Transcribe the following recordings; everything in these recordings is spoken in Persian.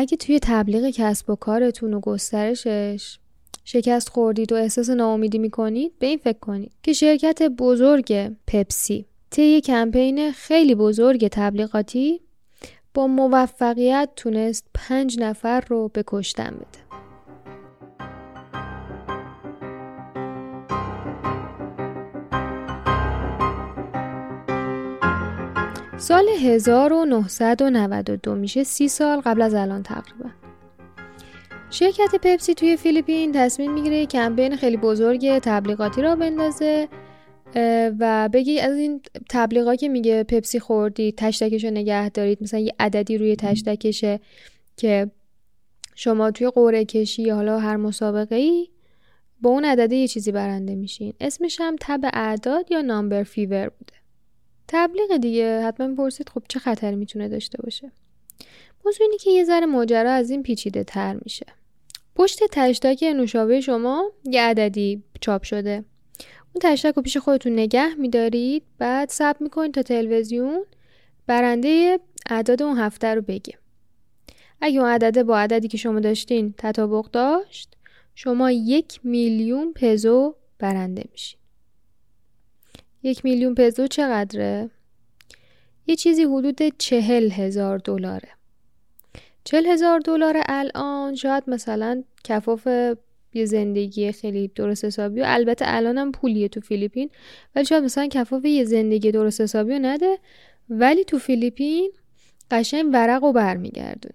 اگه توی تبلیغ کسب و کارتون و گسترشش شکست خوردید و احساس ناامیدی می‌کنید به این فکر کنید که شرکت بزرگ پپسی طی کمپین خیلی بزرگ تبلیغاتی با موفقیت تونست پنج نفر رو به کشتن بده. سال 1992 میشه سی سال قبل از الان تقریبا. شرکت پپسی توی فیلیپین تصمیم می‌گیره کمپین خیلی بزرگ تبلیغاتی را بندازه و بگی از این تبلیغا که میگه پپسی خوردی تشتکش رو نگه دارید مثلا یه عددی روی تشتکشه که شما توی قوره کشی یا حالا هر مسابقه ای با اون عدده یه چیزی برنده میشین. اسمش هم تب اعداد یا نامبر فیور بوده. تبلیغ دیگه. حتما پرسید خب چه خطری می‌تونه داشته باشه. موضوع اینه که یه ذره ماجرا از این پیچیده تر میشه. پشت تشتک نوشابه شما یه عددی چاپ شده. اون تشتک رو پیش خودتون نگه میدارید. بعد ثبت می‌کنید تا تلویزیون برنده اعداد اون هفته رو بگه. اگه اون عدده با عددی که شما داشتین تطابق داشت شما یک میلیون پزو برنده میشین. یک میلیون پزو چقدره؟ یه چیزی حدود چهل هزار دلاره. چهل هزار دلار الان شاید مثلا کفاف یه زندگی خیلی درست حسابی و البته الانم پولیه تو فیلیپین ولی شاید مثلا کفاف یه زندگی درست حسابی نده ولی تو فیلیپین قشنگ ورق و برمیگردونه.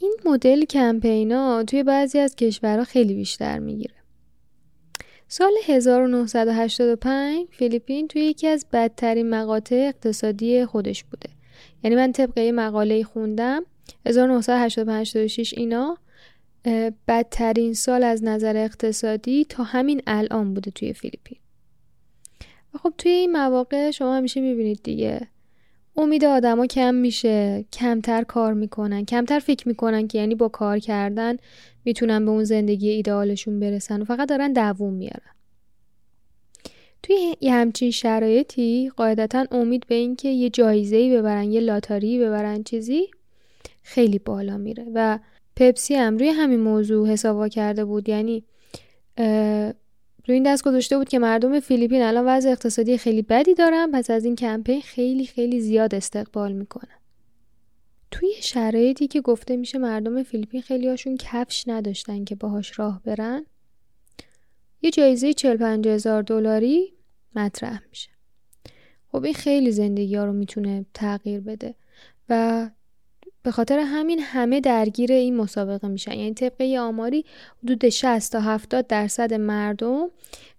این مدل کمپینا توی بعضی از کشورها خیلی بیشتر می‌گیره. سال 1985 فیلیپین توی یکی از بدترین مقاطع اقتصادی خودش بوده. یعنی من طبقه مقاله خوندم 1985 اینا بدترین سال از نظر اقتصادی تا همین الان بوده توی فیلیپین. و خب توی این مواقع شما همیشه می‌بینید دیگه امید آدما کم میشه کمتر کار می‌کنن کمتر فکر می‌کنن که یعنی با کار کردن می‌تونن به اون زندگی ایدئالشون برسن و فقط دارن دووم میارن. توی یه همچین شرایطی قاعدتا امید به اینکه یه جایزه‌ای ببرن یه لاتاری ببرن چیزی خیلی بالا میره و پپسی هم روی همین موضوع حسابا کرده بود. یعنی روی این دست گذاشته بود که مردم فیلیپین الان وضع اقتصادی خیلی بدی دارن پس از این کمپین خیلی خیلی زیاد استقبال می‌کنن. توی شرایطی که گفته میشه مردم فیلیپین خیلی هاشون کفش نداشتن که باهاش راه برن یه جایزه 40 هزار دلاری مطرح میشه. خب این خیلی زندگی ها رو می‌تونه تغییر بده و به خاطر همین همه درگیر این مسابقه میشن. یعنی طبقه آماری حدود 60 تا 70 درصد مردم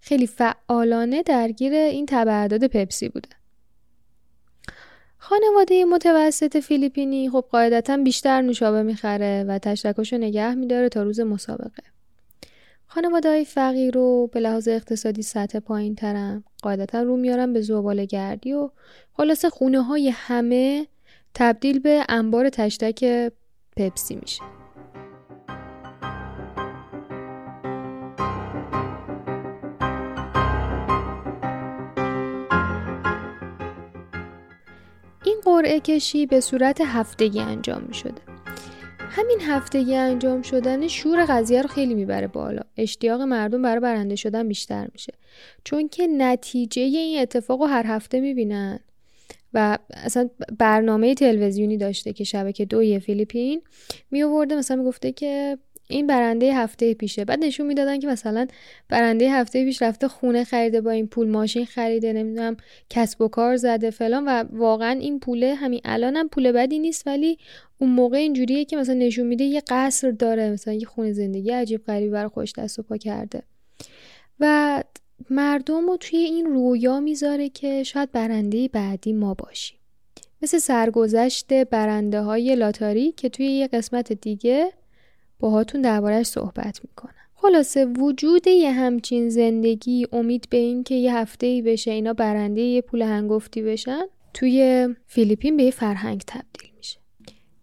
خیلی فعالانه درگیر این تبعداد پپسی بوده. خانواده متوسط فیلیپینی خب قاعدتا بیشتر نوشابه می‌خره و تشتکاشو نگه میداره تا روز مسابقه. خانواده های فقیر رو به لحاظ اقتصادی سطح پایین ترم قاعدتا رو میارن به زباله گردی و خلاصه خونه های همه تبدیل به انبار تشتک پپسی میشه. این قرعه کشی به صورت هفتگی انجام می شده. همین هفتگی انجام شدن شور قضیه رو خیلی می‌بره بالا. اشتیاق مردم برای برنده شدن بیشتر میشه. چون که نتیجه این اتفاق رو هر هفته می‌بینن. و اصلا برنامه تلویزیونی داشته که شبکه دوی فیلیپین می آورده. مثلا می‌گفته که این برنده هفته پیشه. بعد نشون می‌دادن که مثلا برنده هفته پیش رفته خونه خریده با این پول ماشین خریده نمی‌دونم کسب و کار زده فلان. و واقعا این پوله همین الان هم پول بدی نیست ولی اون موقع اینجوریه که مثلا نشون میده یه قصر داره. مثلا یه خونه زندگی عجیب غریبی برای خوش دست و پا کرده. و مردم رو توی این رویا می‌ذاره که شاید برنده بعدی ما باشیم. مثل سرگذشت برنده های لاتاری که توی یه قسمت دیگه باهاتون دربارهش صحبت می‌کنم. خلاصه وجود یه همچین زندگی امید به این که یه هفته ای بشه اینا برنده یه پول هنگفتی بشن توی فیلیپین به یه فرهنگ تبدیل میشه.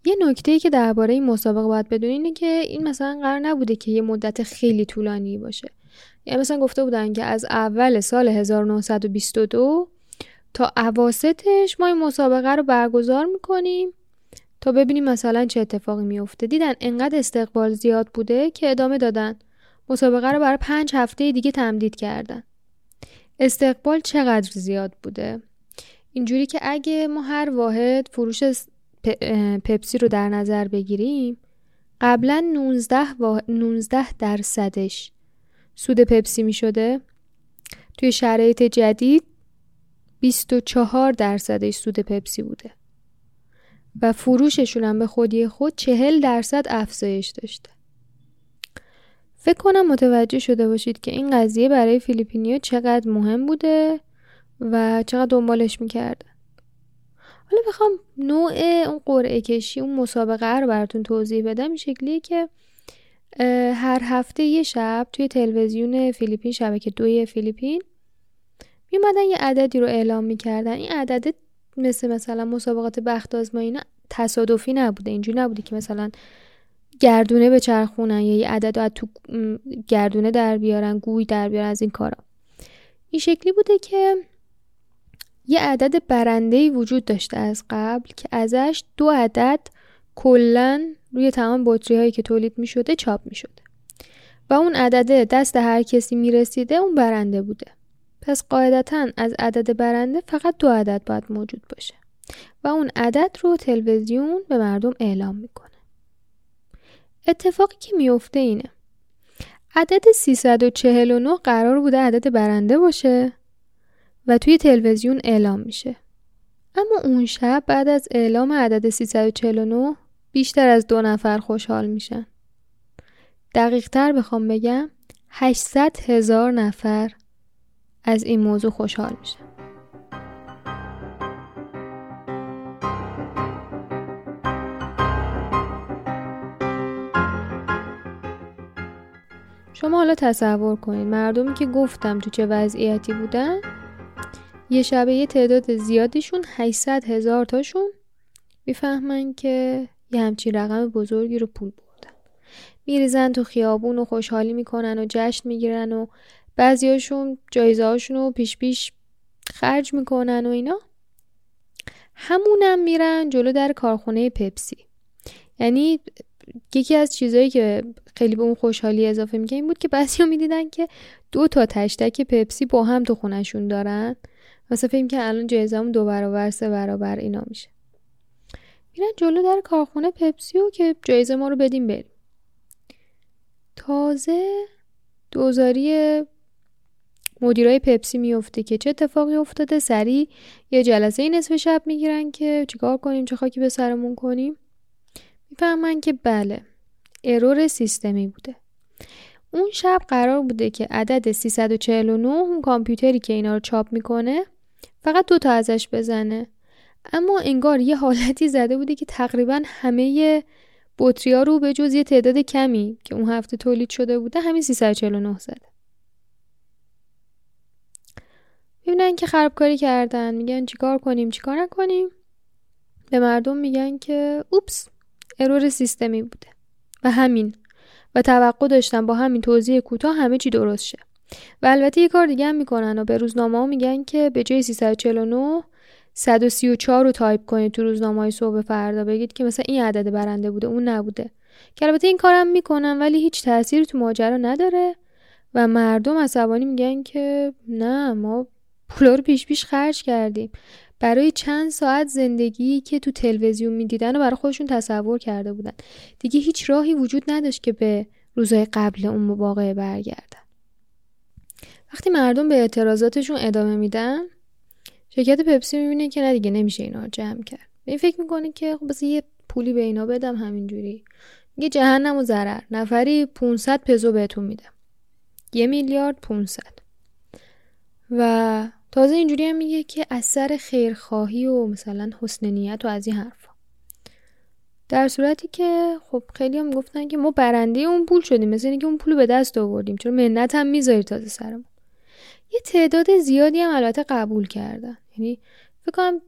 یه نکته که درباره این مسابقه باید بدونین اینه که این مثلا قرار نبوده که یه مدت خیلی طولانی باشه. یعنی مثلا گفته بودن که از اول سال 1922 تا عواستش ما این مسابقه رو برگزار می‌کنیم تا ببینیم مثلا چه اتفاقی میفته دیدن انقدر استقبال زیاد بوده که ادامه دادن. مسابقه رو برای پنج هفته دیگه تمدید کردن. استقبال چقدر زیاد بوده؟ اینجوری که اگه ما هر واحد فروش پپسی رو در نظر بگیریم قبلا 19, 19 درصدش سود پپسی می شده توی شرایط جدید 24 درصدش سود پپسی بوده. و فروششون هم به خودی خود 40 درصد افزایش داشته. فکر کنم متوجه شده باشید که این قضیه برای فیلیپینیا چقدر مهم بوده و چقدر دنبالش می‌کرده. حالا بخوام نوع اون قرعه کشی اون مسابقه رو براتون توضیح بدم این شکلیه که هر هفته یه شب توی تلویزیون فیلیپین شبکه دوی فیلیپین میومدن یه عددی رو اعلام می‌کردن. این عدد مثل مثلا مسابقات بخت آزمایی تصادفی نبوده اینجوری نبوده که مثلا گردونه به چرخونن یا یه عدد رو تو گردونه در بیارن گوی در بیارن از این کارا. این شکلی بوده که یه عدد برنده وجود داشته از قبل که ازش دو عدد کلا روی تمام بطری هایی که تولید می شده چاپ می شده و اون عدده دست هر کسی می رسیده اون برنده بوده. پس قاعدتا از عدد برنده فقط دو عدد باید موجود باشه. و اون عدد رو تلویزیون به مردم اعلام می‌کنه. اتفاقی که میفته اینه. عدد 349 قرار بوده عدد برنده باشه و توی تلویزیون اعلام میشه. اما اون شب بعد از اعلام عدد 349 بیشتر از دو نفر خوشحال میشن. دقیق تر بخوام بگم 800 هزار نفر از این موضوع خوشحال میشن. شما حالا تصور کنید مردمی که گفتم تو چه وضعیتی بودن یه شبه یه تعداد زیادیشون 800 هزار تاشون می‌فهمن که یه همچین رقم بزرگی رو پول بردن. میریزن تو خیابون و خوشحالی می‌کنن و جشن می‌گیرن و بعضیاشون جایزه هاشون رو پیش پیش خرج می‌کنن و اینا. همونم میرن جلو در کارخونه پپسی. یعنی یکی از چیزهایی که خیلی به اون خوشحالی اضافه می‌کنه این بود که بعضیا می‌دیدن که دو تا تشتک پپسی با هم تو خونشون دارن. واسه فکر که الان جایزمون دو برابر سه برابر اینا میشه. میرن جلو در کارخونه پپسیو که جایزه ما رو بدیم بریم. تازه دوزاری مدیرای پپسی میفته که چه اتفاقی افتاده؟ سریع یه جلسه نصف شب می‌گیرن که چیکار کنیم؟ چه خاکی به سرمون کنیم؟ می‌فهمن که بله ارور سیستمی بوده. اون شب قرار بوده که عدد 349 اون کامپیوتری که اینا رو چاپ می‌کنه فقط دو تا ازش بزنه. اما انگار یه حالتی زده بوده که تقریبا همه بطری رو به جز یه تعداد کمی که اون هفته تولید شده بوده همین 349 زده. می‌بینن که خرابکاری کردن. میگن چیکار کنیم چیکار نکنیم. به مردم میگن که اوپس ارور سیستمی بوده. و همین. و توقع داشتن با همین توضیح کوتاه همه چی درست شه. و البته یه کار دیگه هم می‌کنن و به روزنامه ها میگن که به جای 349 134 رو تایپ کنید تو روزنامه های صبح فردا. بگید که مثلا این عدد برنده بوده اون نبوده. که البته این کارم می‌کنن ولی هیچ تأثیری تو ماجرا نداره. و مردم عصبانی میگن که نه ما پولا رو پیش پیش خرج کردیم. برای چند ساعت زندگی که تو تلویزیون می‌دیدن و برای خودشون تصور کرده بودن. دیگه هیچ راهی وجود نداشت که به روزهای قبل اون واقعه برگردن. وقتی مردم به اعتراضاتشون ادامه میدن شرکت پپسی می‌بینه که نه دیگه نمیشه اینا جمع کرد. این فکر می‌کنه که خب بس یه پولی به اینا بدم همینجوری. یه جهنم و ضرر. نفری 500 پزو بهتون میدم یه میلیارد 500 و تازه اینجوری هم میگه که اثر خیرخواهی و مثلا حسن نیت و از این حرفا. در صورتی که خب خیلی هم گفتن که ما برنده اون پول شدیم. مثل اینکه اون پول به دست آوردیم. چون منت هم می‌ذاری تازه سرمون؟ یه تعداد زیادی هم البته قبول کردن. یعنی فکر کنم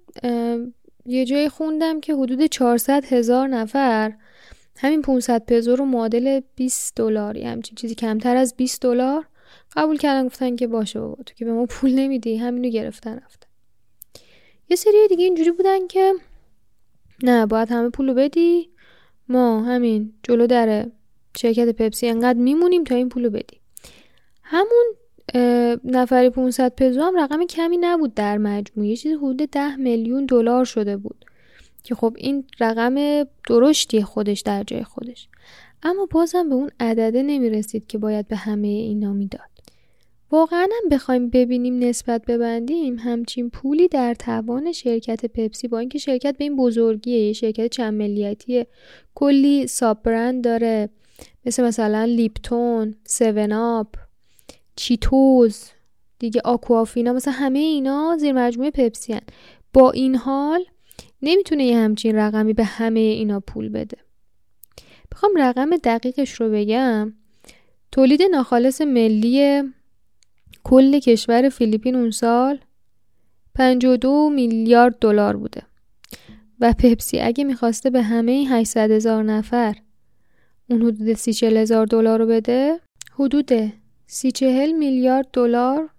یه جایی خوندم که حدود 400 هزار نفر همین 500 پزو رو معادل 20 دلار همچین چیزی کمتر از 20 دلار قبول کردن گفتن که باشه بابا تو که به ما پول نمیدی همینو گرفتن رفتن. یه سری دیگه اینجوری بودن که نه باید همه پولو بدی ما همین جلو در شرکت پپسی انقدر میمونیم تا این پولو بدی. همون نفری 500 پزو هم رقم کمی نبود در مجموع. یه چیزی حدود 10 میلیون دلار شده بود. که خب این رقم درشتی خودش در جای خودش. اما بازم به اون عدده نمی‌رسید که باید به همه اینا می‌داد. واقعا هم بخوایم ببینیم نسبت ببندیم همچین پولی در توان شرکت پپسی با اینکه شرکت به این بزرگیه یه شرکت چند ملیتی کلی ساب برند داره. مثل مثلا لیپتون، سون آپ، چیتوز دیگه آکوافینا مثلا همه اینا زیر مجموعه پپسی هن. با این حال نمی‌تونه یه همچین رقمی به همه اینا پول بده. بخوام رقم دقیقش رو بگم. تولید ناخالص ملی کل کشور فیلیپین اون سال 52 میلیارد دلار بوده. و پپسی اگه می‌خواسته به همه این 800 هزار نفر اون حدود 30 هزار دلار رو بده حدود 30 میلیارد دلار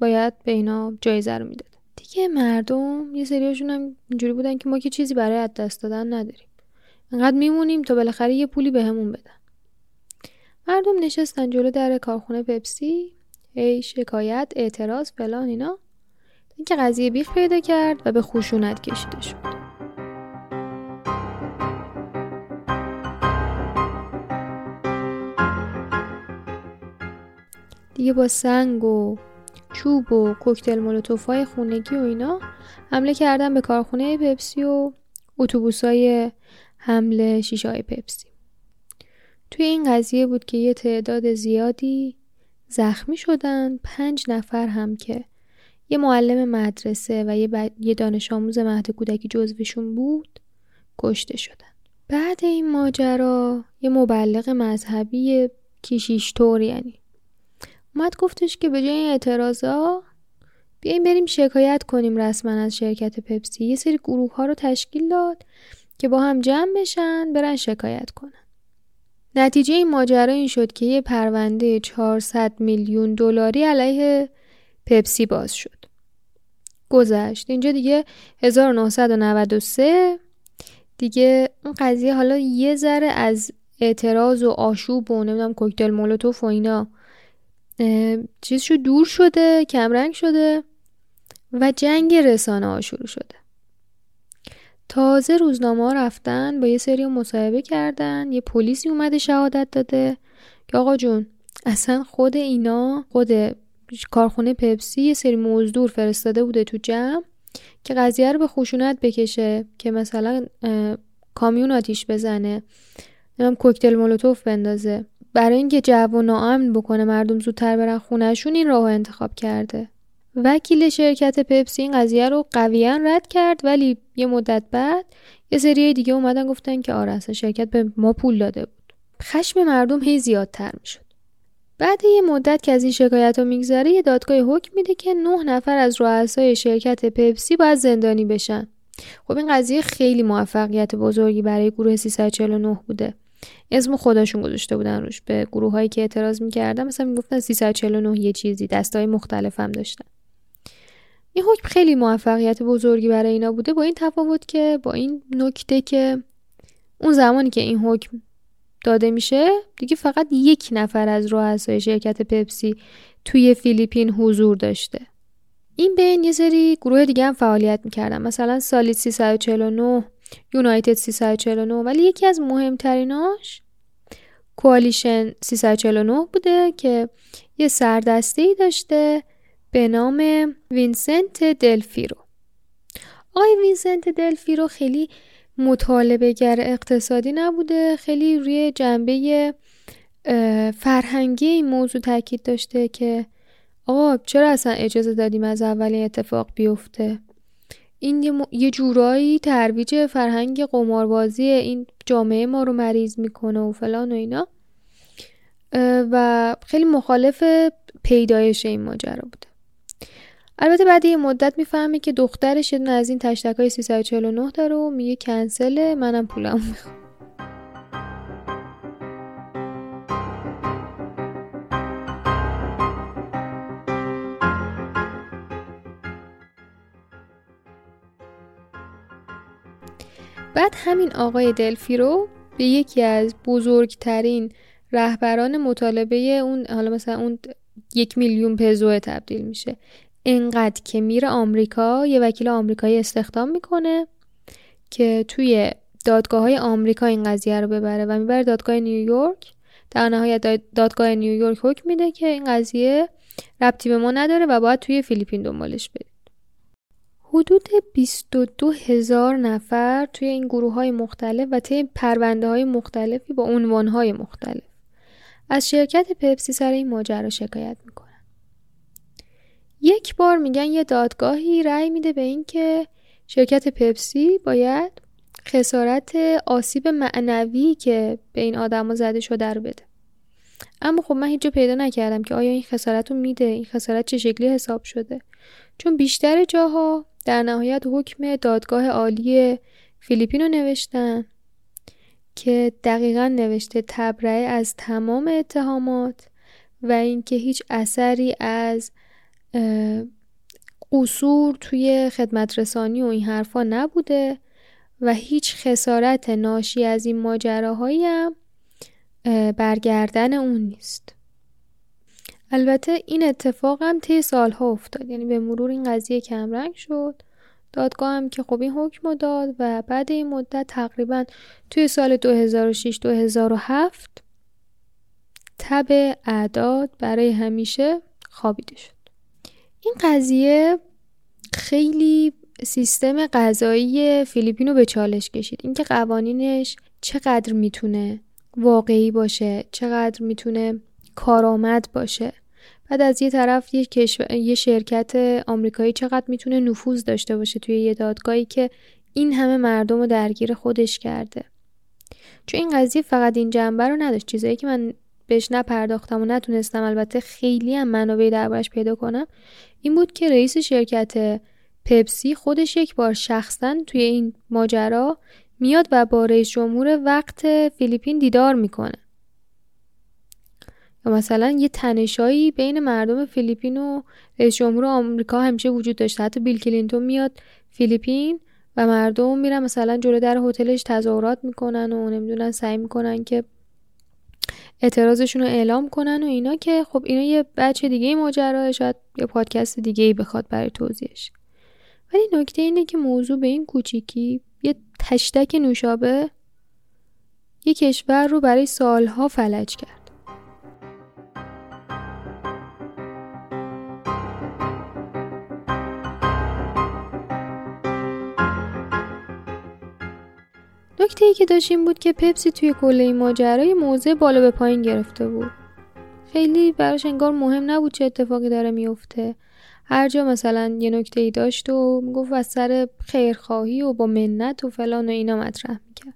باید به اینا جایزه رو می‌داد. دیگه مردم یه سریاشون هم اینجوری بودن که ما که چیزی برای از دست دادن نداریم. انقدر میمونیم تا بالاخره یه پولی بهمون به بدن. مردم نشستن جلو در کارخونه پپسی هی شکایت اعتراض فلان اینا. اینکه قضیه بیخ پیدا کرد و به خشونت کشیده شد. دیگه با سنگ و چوب و کوکتل مولوتوفای خونگی و اینا حمله کردن به کارخونه پپسی و اتوبوسای حمله شیشه های پپسی. توی این قضیه بود که یه تعداد زیادی زخمی شدن پنج نفر هم که یه معلم مدرسه و یه, یه دانش آموز مهد کودکی جزوشون بود کشته شدن. بعد این ماجرا یه مبلغ مذهبی کیشیشتور یعنی اومد گفتش که به جای اعتراضا بیایم بریم شکایت کنیم رسما از شرکت پپسی. یه سری گروه ها رو تشکیل داد که با هم جمع بشن برن شکایت کنن. نتیجه این ماجرا این شد که یه پرونده 400 میلیون دلاری علیه پپسی باز شد. گذشت. اینجا دیگه 1993 دیگه اون قضیه حالا یه ذره از اعتراض و آشوب و نمی‌دونم کوکتل مولوتوف و اینا چیزشو دور شده کمرنگ شده و جنگ رسانه ها شروع شده. تازه روزنامه ها رفتن با یه سری مصاحبه کردن یه پلیسی اومده شهادت داده که آقا جون اصلا خود اینا خود کارخونه پپسی یه سری مزدور فرستاده بوده تو جمع که قضیه رو به خشونت بکشه که مثلا کامیون آتیش بزنه نمیم کوکتل مولوتوف بندازه. برای اینکه جو و ناامن بکنه مردم زودتر برن خونهشون این راه انتخاب کرده. وکیل شرکت پپسی این قضیه رو قویا رد کرد ولی یه مدت بعد یه سری دیگه اومدن گفتن که آره اصلا شرکت به ما پول داده بود. خشم مردم هی زیادتر می‌شد. بعد یه مدت که از این شکایت ها میگذره یه دادگاه حکم میده که نه نفر از رؤسای شرکت پپسی باید زندانی بشن. خب این قضیه خیلی موفقیت بزرگی برای گروه 349 بوده. اسم خودشون گذاشته بودن روش به گروه هایی که اعتراض می‌کردن. مثلا می‌گفتن 349 یه چیزی دستای مختلف هم داشتن. این حکم خیلی موفقیت بزرگی برای اینا بوده با این تفاوت که با این نکته که اون زمانی که این حکم داده میشه دیگه فقط یک نفر از رؤسای شرکت پپسی توی فیلیپین حضور داشته. این بین یه سری گروه دیگه هم فعالیت می‌کردن. مثلا سالیت 349 یونایتد 349 ولی یکی از مهمتریناش کوالیشن 349 بوده که یه سردسته ای داشته به نام وینسنت دلفیرو. آقای وینسنت دلفیرو خیلی مطالبه گر اقتصادی نبوده خیلی روی جنبه فرهنگی این موضوع تاکید داشته که آقا چرا اصلا اجازه دادیم از اول این اتفاق بیفته؟ این یه, م... یه جورایی ترویج فرهنگ قماربازی این جامعه ما رو مریض می‌کنه و فلان و اینا. و خیلی مخالف پیدایش این ماجرا بوده البته بعد یه مدت می‌فهمه که دخترش یه از این تشتک های 349 داره و میگه کنسله منم پولم می‌خوام. بعد همین آقای دلفیرو به یکی از بزرگترین رهبران مطالبه اون حالا مثلا اون یک میلیون پزو تبدیل میشه. انقدر که میره آمریکا یه وکیل آمریکایی استخدام می‌کنه که توی دادگاه های آمریکا این قضیه رو ببره و می‌بره دادگاه نیویورک. در نهایت دادگاه نیویورک حکم میده که این قضیه ربطی به ما نداره و باید توی فیلیپین دنبالش برید حدود 22 هزار نفر توی این گروه های مختلف و طی پرونده های مختلفی با عنوان های مختلف. از شرکت پپسی سر این ماجرا شکایت می‌کنن. یک بار میگن یه دادگاهی رأی میده به اینکه شرکت پپسی باید خسارت آسیب معنوی که به این آدما زده شده رو بده. اما خب من هیچ پیدا نکردم که آیا این خسارت رو میده این خسارت چه شکلی حساب شده؟ چون بیشتر جاها در نهایت حکم دادگاه عالی فیلیپین رو نوشتن که دقیقا نوشته تبرئه از تمام اتهامات و اینکه هیچ اثری از قصور توی خدمت رسانی و این حرفا نبوده و هیچ خسارت ناشی از این ماجراهایی هم برگردن اون نیست. البته این اتفاق هم طی سالها افتاد. یعنی به مرور این قضیه کمرنگ شد. دادگاه هم که خب این حکم داد و بعد این مدت تقریبا توی سال 2006-2007 تب اعداد برای همیشه خوابیده شد. این قضیه خیلی سیستم قضایی فیلیپین رو به چالش کشید. اینکه قوانینش چقدر می‌تونه واقعی باشه چقدر می‌تونه کارآمد باشه. بعد از یه طرف یه, یه شرکت آمریکایی چقدر می‌تونه نفوذ داشته باشه توی یه دادگاهی که این همه مردم رو درگیر خودش کرده. چون این قضیه فقط این جنبه رو نداشت. چیزایی که من بهش نپرداختم و نتونستم البته خیلی هم منابعی دربارش پیدا کنم این بود که رئیس شرکت پپسی خودش یک بار شخصا توی این ماجرا میاد و با رئیس جمهور وقت فیلیپین دیدار می‌کنه. مثلا یه تنشایی بین مردم فیلیپین و رئیس جمهور آمریکا همیشه وجود داشته. حتی بیل کلینتون میاد فیلیپین و مردم میرن مثلا جلو در هتلش تظاهرات می‌کنن و نمی‌دونن سعی می‌کنن که اعتراضشون رو اعلام کنن و اینا که خب اینا یه بچه دیگه ماجرا شاید یه پادکست دیگه ای بخواد برای توضیحش. ولی نکته اینه که موضوع به این کوچیکی یه تشتک نوشابه یه کشور رو برای سالها فلج کرد. نکته ای که داشت بود که پپسی توی کل این ماجرای موضع بالا به پایین گرفته بود. خیلی براش انگار مهم نبود چه اتفاقی داره میفته هر جا مثلا یه نکته ای داشت و می‌گفت از سر خیرخواهی و با منت و فلان و اینا مطرح می‌کرد.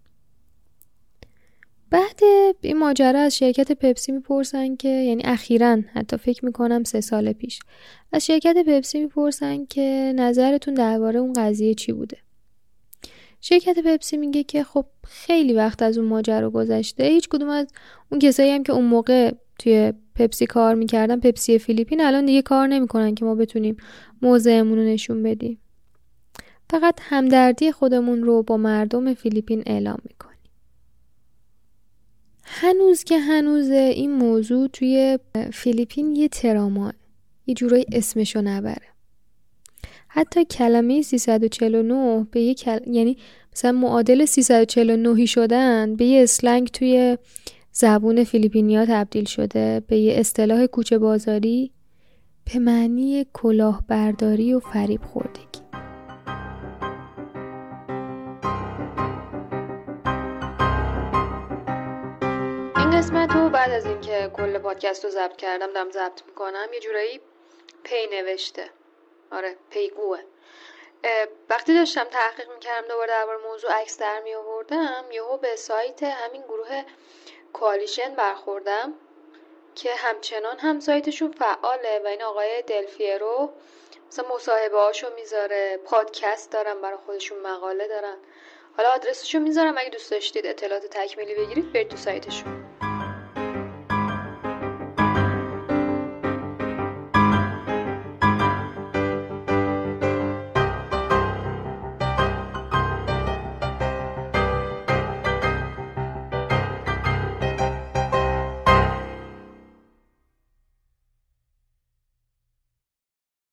بعد این ماجرا از شرکت پپسی می‌پرسن که یعنی اخیرا حتی فکر می‌کنم سه سال پیش از شرکت پپسی می‌پرسن که نظرتون درباره اون قضیه چی بوده؟ شرکت پپسی میگه که خب خیلی وقت از اون ماجرا گذشته. هیچ کدوم از اون کسایی هم که اون موقع توی پپسی کار می‌کردن پپسی فیلیپین الان دیگه کار نمی‌کنن که ما بتونیم موضعمون رو نشون بدیم. فقط همدردی خودمون رو با مردم فیلیپین اعلام می‌کنیم. هنوز که هنوز این موضوع توی فیلیپین یه تراما یه جورایی اسمشو نبره. حتی کلمه 349 به یه کل... یعنی مثلا معادل 349 شدن به یه اسلنگ توی زبون فیلیپینیا تبدیل شده به یه اصطلاح کوچه بازاری به معنی کلاهبرداری و فریب خوردگی. این قسمت رو بعد از اینکه کل پادکست رو ضبط کردم دم ضبط می‌کنم یه جورایی پی نوشته. آره پیگوه. وقتی داشتم تحقیق می‌کردم دوباره درباره موضوع عکس در می آوردم یهو به سایت همین گروه کوالیشن برخوردم که همچنان هم سایتشون فعاله و این آقای دلفیرو مثلا مصاحبه هاشو می‌ذاره پادکست دارن برای خودشون مقاله دارن. حالا آدرسشو می‌ذارم اگه دوست داشتید اطلاعات تکمیلی بگیرید برید تو سایتشون.